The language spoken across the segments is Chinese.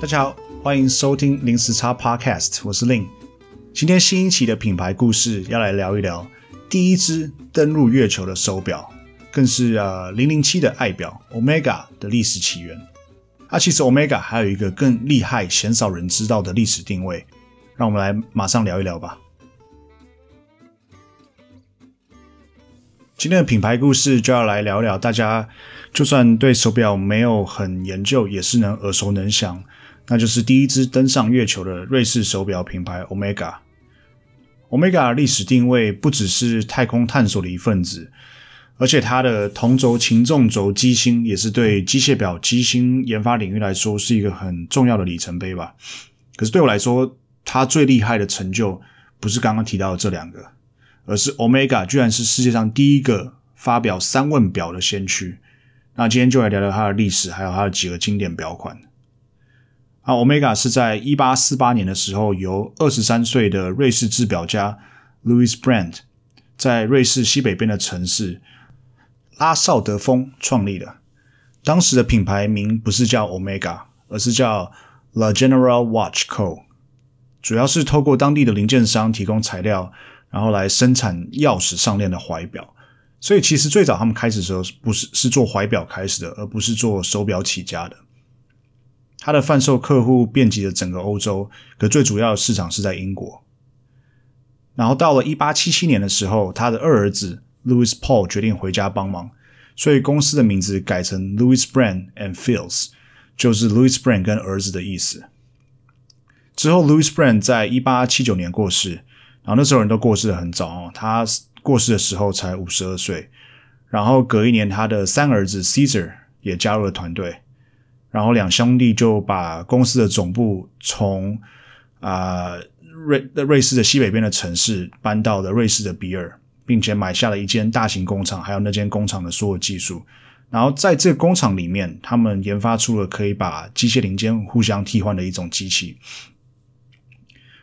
大家好，欢迎收听零时差 Podcast，我是 Lin。今天新一期的品牌故事要来聊一聊第一支登陆月球的手表，更是呃零零七的爱表 Omega 的历史起源。啊，其实 Omega 还有一个更厉害、鲜少人知道的历史定位，让我们来马上聊一聊吧。今天的品牌故事就要来聊聊，大家就算对手表没有很研究，也是能耳熟能详。那就是第一支登上月球的瑞士手表品牌 Omega。Omega 的历史定位不只是太空探索的一份子，而且它的同轴擒纵轴机芯也是对机械表机芯研发领域来说是一个很重要的里程碑吧。可是对我来说，它最厉害的成就不是刚刚提到的这两个，而是 Omega 居然是世界上第一个发表三问表的先驱。那今天就来聊聊它的历史，还有它的几个经典表款。啊，Omega 是在一八四八年的时候，由二十三岁的瑞士制表家 Louis Brand 在瑞士西北边的城市拉绍德丰创立的。当时的品牌名不是叫 Omega，而是叫 La General Watch Co。主要是透过当地的零件商提供材料，然后来生产钥匙上链的怀表。所以其实最早他们开始的时候，不是是做怀表开始的，而不是做手表起家的。它的贩售客户遍及了整个欧洲，可最主要的市场是在英国。然后到了一八七七年的时候，他的二儿子 Louis Paul 决定回家帮忙，所以公司的名字改成 Louis Brand and Fields，就是 Louis Brand 跟儿子的意思。之后，Louis Brand 在一八七九年过世，然后那时候人都过世的很早哦，他过世的时候才五十二岁。然后隔一年，他的三儿子 Caesar 也加入了团队。然后两兄弟就把公司的总部从啊、呃、瑞瑞士的西北边的城市搬到了瑞士的比尔，并且买下了一间大型工厂，还有那间工厂的所有技术。然后在这个工厂里面，他们研发出了可以把机械零件互相替换的一种机器。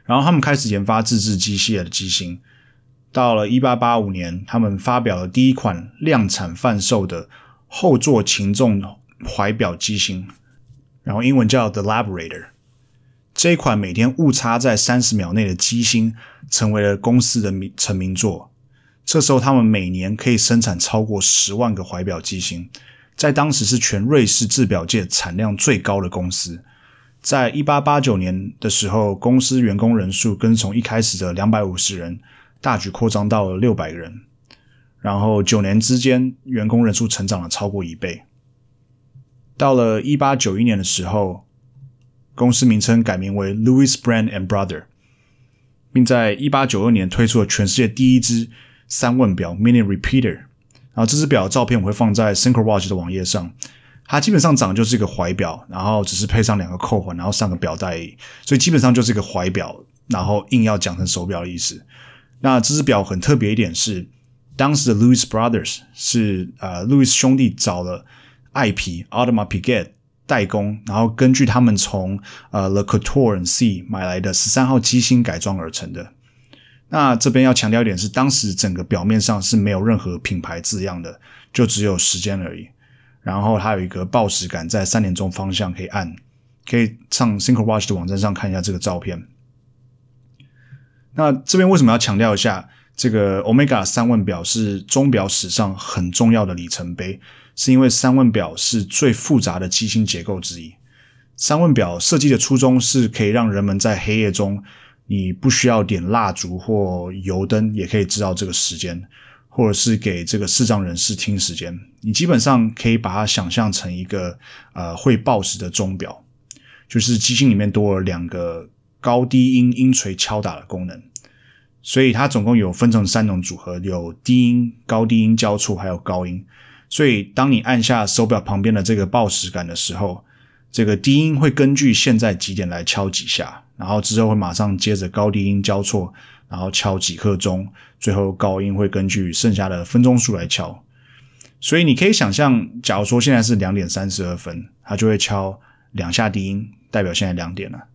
然后他们开始研发自制机械的机芯。到了一八八五年，他们发表了第一款量产贩售的后座擒纵怀表机芯，然后英文叫 The Labrador。这一款每天误差在三十秒内的机芯，成为了公司的名成名作。这时候，他们每年可以生产超过十万个怀表机芯，在当时是全瑞士制表界产量最高的公司。在一八八九年的时候，公司员工人数跟从一开始的两百五十人，大举扩张到了六百人。然后九年之间，员工人数成长了超过一倍。到了一八九一年的时候，公司名称改名为 Louis Brand and Brother，并在一八九二年推出了全世界第一只三问表 Mini Repeater。然后这支表的照片我会放在 Synchro Watch 的网页上。它基本上长就是一个怀表，然后只是配上两个扣环，然后上个表带而已，所以基本上就是一个怀表，然后硬要讲成手表的意思。那这支表很特别一点是，当时的 Louis Brothers 是呃 Louis 兄弟找了。爱皮 Automat Piguet 代工，然后根据他们从呃 Le Quatorze C 买来的十三号机芯改装而成的。那这边要强调一点是，当时整个表面上是没有任何品牌字样的，就只有时间而已。然后它有一个报时杆在三点钟方向可以按，可以上 Synchro Watch 的网站上看一下这个照片。那这边为什么要强调一下这个 Omega 三问表是钟表史上很重要的里程碑？是因为三问表是最复杂的机芯结构之一。三问表设计的初衷是可以让人们在黑夜中，你不需要点蜡烛或油灯，也可以知道这个时间，或者是给这个视障人士听时间。你基本上可以把它想象成一个呃会报时的钟表，就是机芯里面多了两个高低音音锤敲打的功能。所以它总共有分成三种组合，有低音、高低音交错，还有高音。所以，当你按下手表旁边的这个报时杆的时候，这个低音会根据现在几点来敲几下，然后之后会马上接着高低音交错，然后敲几刻钟，最后高音会根据剩下的分钟数来敲。所以你可以想象，假如说现在是两点三十二分，它就会敲两下低音，代表现在两点了，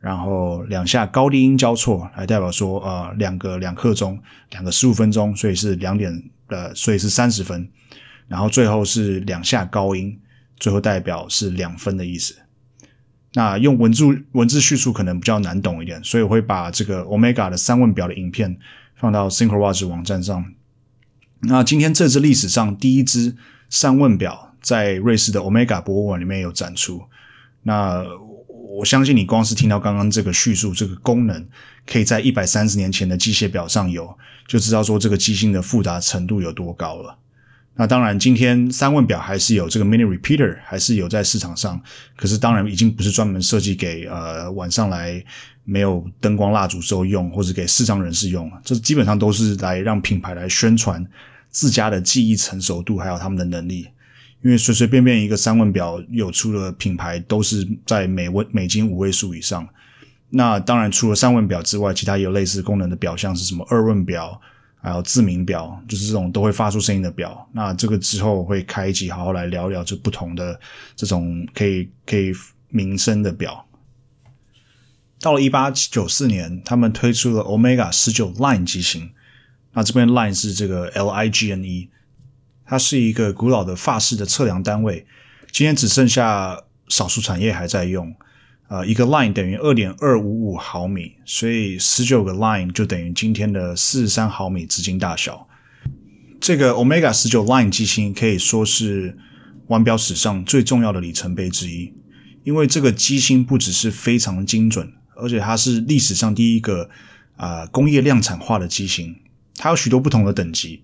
然后两下高低音交错，来代表说呃两个两刻钟，两个十五分钟，所以是两点呃，所以是三十分。然后最后是两下高音，最后代表是两分的意思。那用文字文字叙述可能比较难懂一点，所以我会把这个 Omega 的三问表的影片放到 Synchrowatch 网站上。那今天这支历史上第一支三问表在瑞士的 Omega 博物馆里面有展出。那我相信你光是听到刚刚这个叙述，这个功能可以在一百三十年前的机械表上有，就知道说这个机芯的复杂程度有多高了。那当然，今天三问表还是有这个 mini repeater，还是有在市场上。可是当然已经不是专门设计给呃晚上来没有灯光蜡烛时候用，或者给视障人士用了。这基本上都是来让品牌来宣传自家的记忆成熟度，还有他们的能力。因为随随便便一个三问表有出的品牌都是在美位美金五位数以上。那当然除了三问表之外，其他有类似功能的表，像是什么二问表。还有自鸣表，就是这种都会发出声音的表。那这个之后会开一集，好好来聊聊这不同的这种可以可以鸣声的表。到了一八九四年，他们推出了 Omega 十九 Line 机型。那这边 Line 是这个 L I G N E，它是一个古老的法式的测量单位，今天只剩下少数产业还在用。呃，一个 line 等于二点二五五毫米，所以十九个 line 就等于今天的四十三毫米直径大小。这个 Omega 十九 line 机芯可以说是腕表史上最重要的里程碑之一，因为这个机芯不只是非常精准，而且它是历史上第一个啊、工业量产化的机芯。它有许多不同的等级，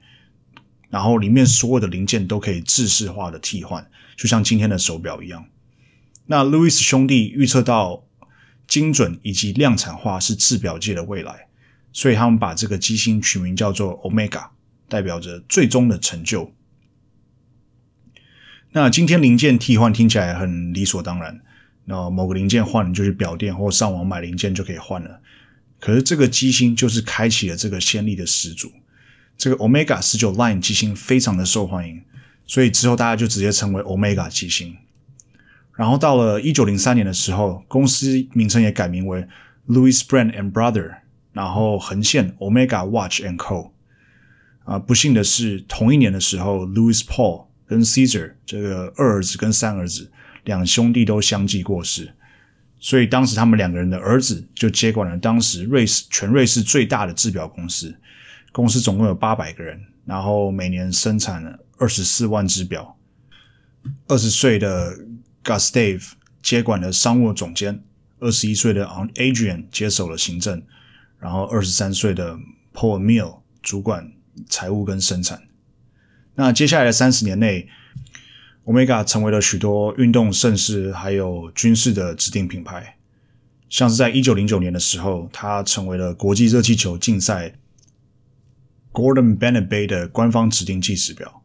然后里面所有的零件都可以制式化的替换，就像今天的手表一样。那路易斯兄弟预测到精准以及量产化是制表界的未来，所以他们把这个机芯取名叫做 Omega，代表着最终的成就。那今天零件替换听起来很理所当然，那某个零件换了就去表店或上网买零件就可以换了。可是这个机芯就是开启了这个先例的始祖。这个 Omega 十九 Line 机芯非常的受欢迎，所以之后大家就直接称为 Omega 机芯。然后到了一九零三年的时候，公司名称也改名为 Louis Brand and Brother，然后横线 Omega Watch and Co。啊，不幸的是，同一年的时候，Louis Paul 跟 Caesar 这个二儿子跟三儿子两兄弟都相继过世，所以当时他们两个人的儿子就接管了当时瑞士全瑞士最大的制表公司。公司总共有八百个人，然后每年生产了二十四万只表。二十岁的 Gustave 接管了商务总监，二十一岁的 On Adrian 接手了行政，然后二十三岁的 Paul Emile 主管财务跟生产。那接下来的三十年内，Omega 成为了许多运动盛事还有军事的指定品牌，像是在一九零九年的时候，它成为了国际热气球竞赛 Gordon Bennett 杯的官方指定计时表。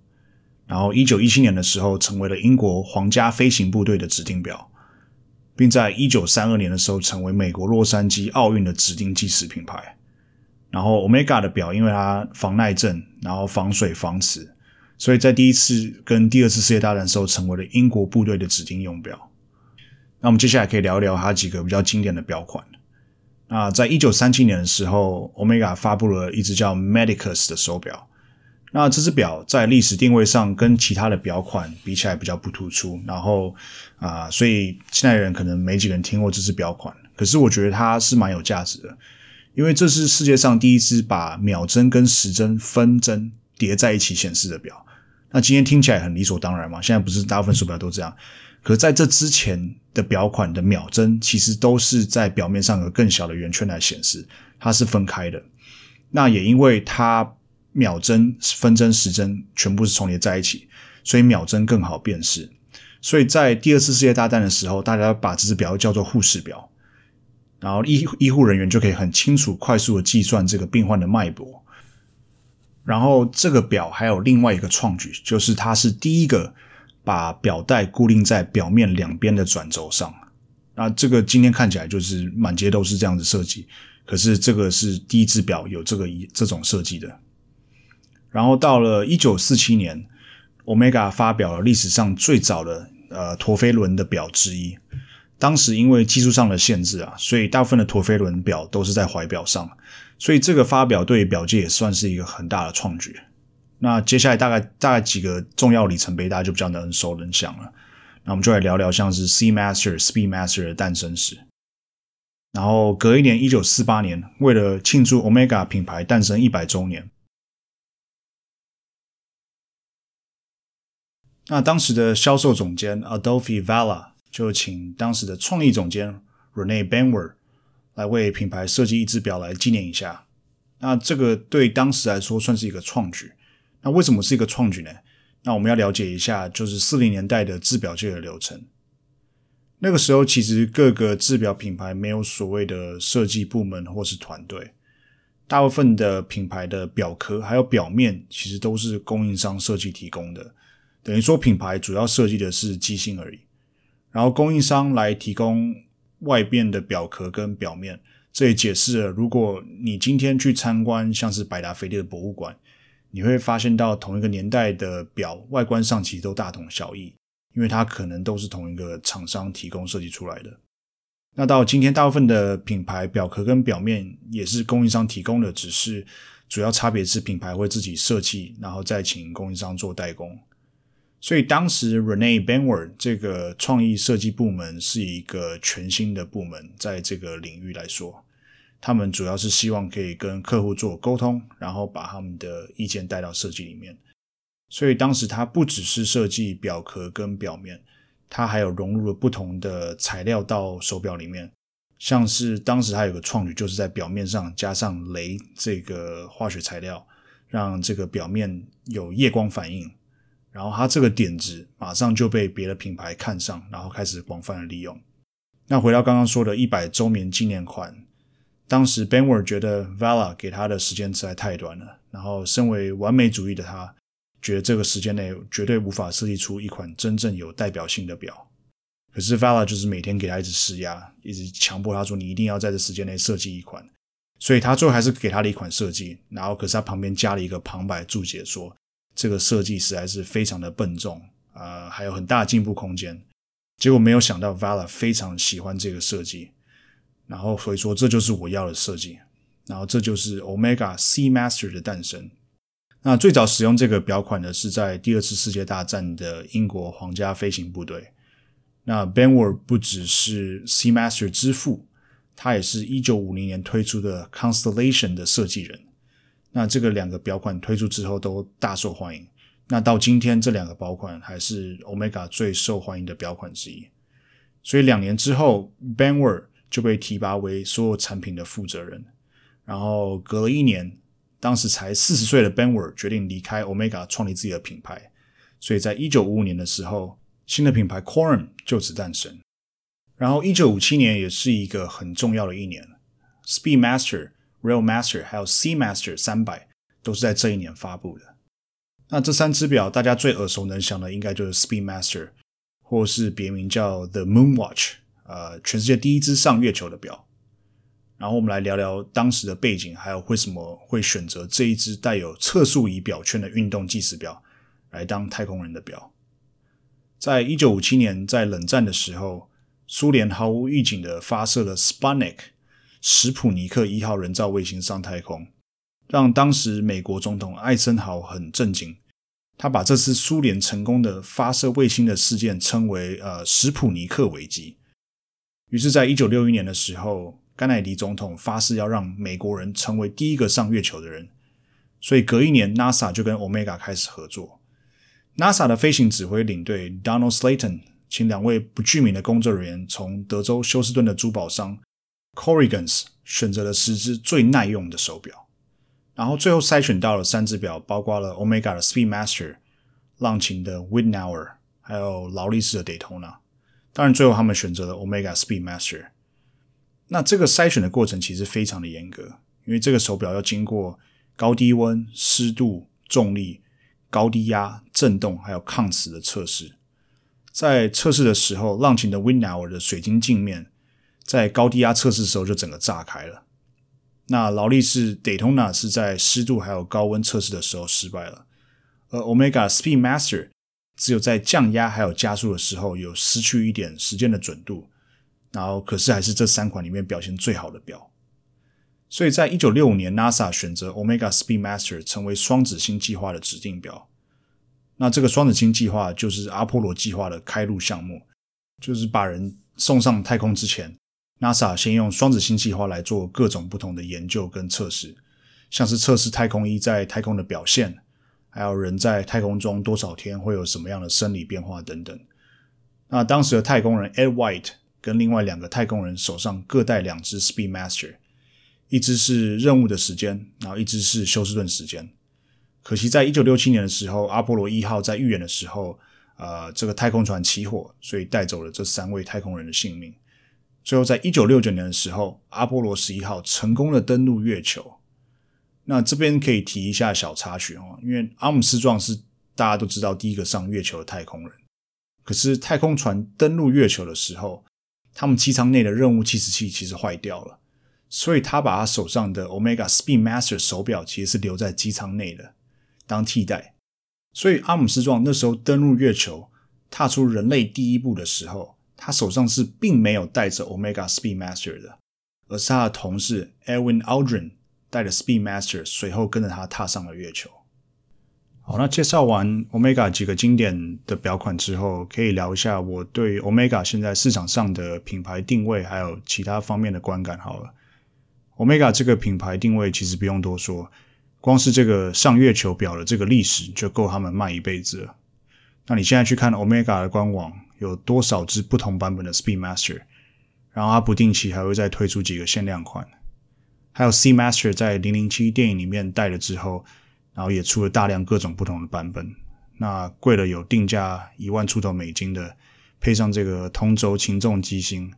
然后，一九一七年的时候，成为了英国皇家飞行部队的指定表，并在一九三二年的时候，成为美国洛杉矶奥运的指定计时品牌。然后，Omega 的表因为它防耐震，然后防水防磁，所以在第一次跟第二次世界大战的时候，成为了英国部队的指定用表。那我们接下来可以聊一聊它几个比较经典的表款。那在一九三七年的时候，Omega 发布了一只叫 Medicus 的手表。那这只表在历史定位上跟其他的表款比起来比较不突出，然后啊、所以现在人可能没几个人听过这只表款。可是我觉得它是蛮有价值的，因为这是世界上第一只把秒针跟时针分针叠在一起显示的表。那今天听起来很理所当然嘛，现在不是大部分手表都这样。可在这之前的表款的秒针其实都是在表面上有更小的圆圈来显示，它是分开的。那也因为它。秒针、分针、时针全部是重叠在一起，所以秒针更好辨识。所以在第二次世界大战的时候，大家把这只表叫做护士表，然后医医护人员就可以很清楚、快速的计算这个病患的脉搏。然后这个表还有另外一个创举，就是它是第一个把表带固定在表面两边的转轴上。那这个今天看起来就是满街都是这样子设计，可是这个是第一只表有这个一这种设计的。然后到了一九四七年，Omega 发表了历史上最早的呃陀飞轮的表之一。当时因为技术上的限制啊，所以大部分的陀飞轮表都是在怀表上，所以这个发表对于表界也算是一个很大的创举。那接下来大概大概几个重要里程碑，大家就比较能熟能详了。那我们就来聊聊像是 Seamaster、Speedmaster 的诞生史。然后隔一年，一九四八年，为了庆祝 Omega 品牌诞生一百周年，那当时的销售总监 Adolphe Valla 就请当时的创意总监 Rene Benwer 来为品牌设计一只表来纪念一下。那这个对当时来说算是一个创举。那为什么是一个创举呢？那我们要了解一下，就是四零年代的制表界的流程。那个时候，其实各个制表品牌没有所谓的设计部门或是团队，大部分的品牌的表壳还有表面，其实都是供应商设计提供的。等于说，品牌主要设计的是机芯而已，然后供应商来提供外边的表壳跟表面。这也解释了，如果你今天去参观像是百达翡丽的博物馆，你会发现到同一个年代的表外观上其实都大同小异。因为它可能都是同一个厂商提供设计出来的。那到今天，大部分的品牌表壳跟表面也是供应商提供的，只是主要差别是品牌会自己设计，然后再请供应商做代工。所以当时 Rene Benward 这个创意设计部门是一个全新的部门，在这个领域来说，他们主要是希望可以跟客户做沟通，然后把他们的意见带到设计里面。所以当时他不只是设计表壳跟表面，它还有融入了不同的材料到手表里面。像是当时他有个创举，就是在表面上加上镭这个化学材料，让这个表面有夜光反应。然后它这个点子马上就被别的品牌看上，然后开始广泛的利用。那回到刚刚说的一百周年纪念款，当时 Benward 觉得 Valla 给他的时间实在太短了，然后身为完美主义的他。觉得这个时间内绝对无法设计出一款真正有代表性的表，可是 Valla 就是每天给他一直施压，一直强迫他说，你一定要在这时间内设计一款，所以他最后还是给他了一款设计，然后可是他旁边加了一个旁白注解说，这个设计实在是非常的笨重，啊、呃，还有很大进步空间。结果没有想到，Vala 非常喜欢这个设计，然后所以说这就是我要的设计，然后这就是 Omega Seamaster 的诞生。那最早使用这个表款的是在第二次世界大战的英国皇家飞行部队。那 Benward 不只是 Seamaster 之父，他也是一九五零年推出的 Constellation 的设计人。那这个两个表款推出之后都大受欢迎。那到今天，这两个表款还是 Omega 最受欢迎的表款之一。所以两年之后，Benward 就被提拔为所有产品的负责人。然后隔了一年。当时才四十岁的 Benward 决定离开 Omega，创立自己的品牌。所以在一九五五年的时候，新的品牌 Corum 就此诞生。然后一九五七年也是一个很重要的一年，Speedmaster、Railmaster 还有 Seamaster 三百都是在这一年发布的。那这三只表，大家最耳熟能详的应该就是 Speedmaster，或是别名叫 The Moon Watch，呃，全世界第一只上月球的表。然后我们来聊聊当时的背景，还有为什么会选择这一只带有测速仪表圈的运动计时表来当太空人的表。在一九五七年，在冷战的时候，苏联毫无预警的发射了 Sputnik 史普尼克一号人造卫星上太空，让当时美国总统艾森豪很震惊。他把这次苏联成功的发射卫星的事件称为“呃史普尼克危机”。于是，在一九六一年的时候，甘乃迪总统发誓要让美国人成为第一个上月球的人，所以隔一年，NASA 就跟 Omega 开始合作。NASA 的飞行指挥领队 Donald Slayton 请两位不具名的工作人员从德州休斯顿的珠宝商 Corrigans 选择了十只最耐用的手表，然后最后筛选到了三只表，包括了 Omega 的 Speedmaster、浪琴的 Wittnauer，还有劳力士的 Daytona。当然，最后他们选择了 Omega Speedmaster。那这个筛选的过程其实非常的严格，因为这个手表要经过高低温、湿度、重力、高低压、震动还有抗磁的测试。在测试的时候，浪琴的 Wittnauer 的水晶镜面在高低压测试的时候就整个炸开了。那劳力士 Daytona 是在湿度还有高温测试的时候失败了，而 Omega Speedmaster 只有在降压还有加速的时候有失去一点时间的准度。然后，可是还是这三款里面表现最好的表。所以在一九六五年，NASA 选择 Omega Speedmaster 成为双子星计划的指定表。那这个双子星计划就是阿波罗计划的开路项目，就是把人送上太空之前，NASA 先用双子星计划来做各种不同的研究跟测试，像是测试太空衣在太空的表现，还有人在太空中多少天会有什么样的生理变化等等。那当时的太空人 Ed White 跟另外两个太空人手上各带两只 Speedmaster，一只是任务的时间，然后一只是休斯顿时间。可惜在一九六七年的时候，阿波罗一号在预演的时候，呃，这个太空船起火，所以带走了这三位太空人的性命。最后在一九六九年的时候，阿波罗十一号成功的登陆月球。那这边可以提一下小插曲哦，因为阿姆斯壮是大家都知道第一个上月球的太空人。可是太空船登陆月球的时候，他们机舱内的任务计时器其实坏掉了，所以他把他手上的 Omega Speedmaster 手表其实是留在机舱内的当替代。所以阿姆斯壮那时候登陆月球，踏出人类第一步的时候，他手上是并没有带着 Omega Speedmaster 的，而是他的同事 Edwin Aldrin 带着 Speedmaster 随后跟着他踏上了月球。好，那介绍完 Omega 几个经典的表款之后，可以聊一下我对 Omega 现在市场上的品牌定位，还有其他方面的观感。好了，Omega 这个品牌定位其实不用多说，光是这个上月球表的这个历史就够他们卖一辈子了。那你现在去看 Omega 的官网，有多少只不同版本的 Speedmaster，然后它不定期还会再推出几个限量款，还有 Seamaster 在零零七电影里面带了之后。然后也出了大量各种不同的版本，那贵了有定价一万出头美金的，配上这个同轴擒重机芯，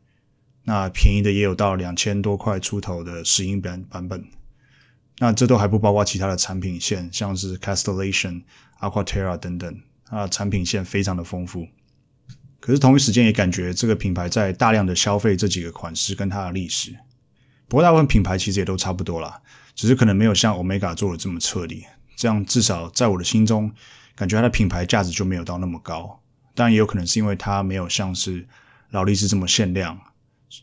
那便宜的也有到两千多块出头的石英版版本，那这都还不包括其他的产品线，像是 Castellation、Aquaterra 等等，啊，产品线非常的丰富。可是同一时间也感觉这个品牌在大量的消费这几个款式跟它的历史，不过大部分品牌其实也都差不多啦，只是可能没有像 Omega 做的这么彻底。这样至少在我的心中，感觉它的品牌价值就没有到那么高。当然也有可能是因为它没有像是劳力士这么限量，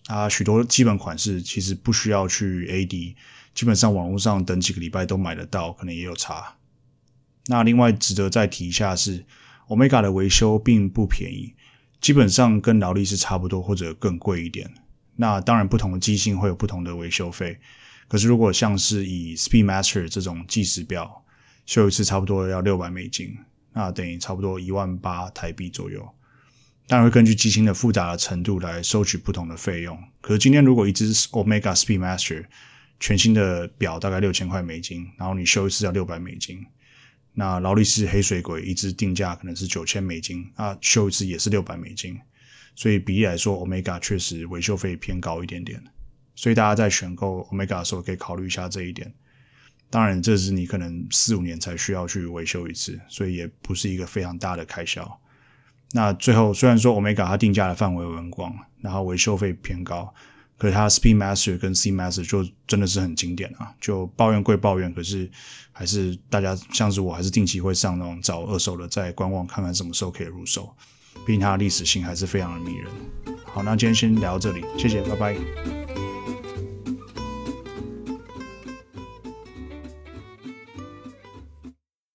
它许多基本款式其实不需要去 AD，基本上网络上等几个礼拜都买得到，可能也有差。那另外值得再提一下是，Omega 的维修并不便宜，基本上跟劳力士差不多或者更贵一点。那当然不同的机型会有不同的维修费，可是如果像是以 Speedmaster 这种计时表，修一次差不多要六百美金，那等于差不多一万八台币左右。当然会根据机芯的复杂的程度来收取不同的费用。可是今天如果一只 Omega Speedmaster 全新的表大概六千块美金，然后你修一次要六百美金，那劳力士黑水鬼一支定价可能是九千美金，那修一次也是六百美金。所以比例来说，Omega 确实维修费偏高一点点。所以大家在选购 Omega 的时候可以考虑一下这一点。当然，这是你可能四五年才需要去维修一次，所以也不是一个非常大的开销。那最后，虽然说 Omega 它定价的范围很广，然后维修费偏高，可是它 Speedmaster 跟 C Master 就真的是很经典啊！就抱怨归抱怨，可是还是大家像是我，还是定期会上那种找二手的，在观望看看什么时候可以入手，毕竟它的历史性还是非常的迷人。好，那今天先聊到这里，谢谢，拜拜。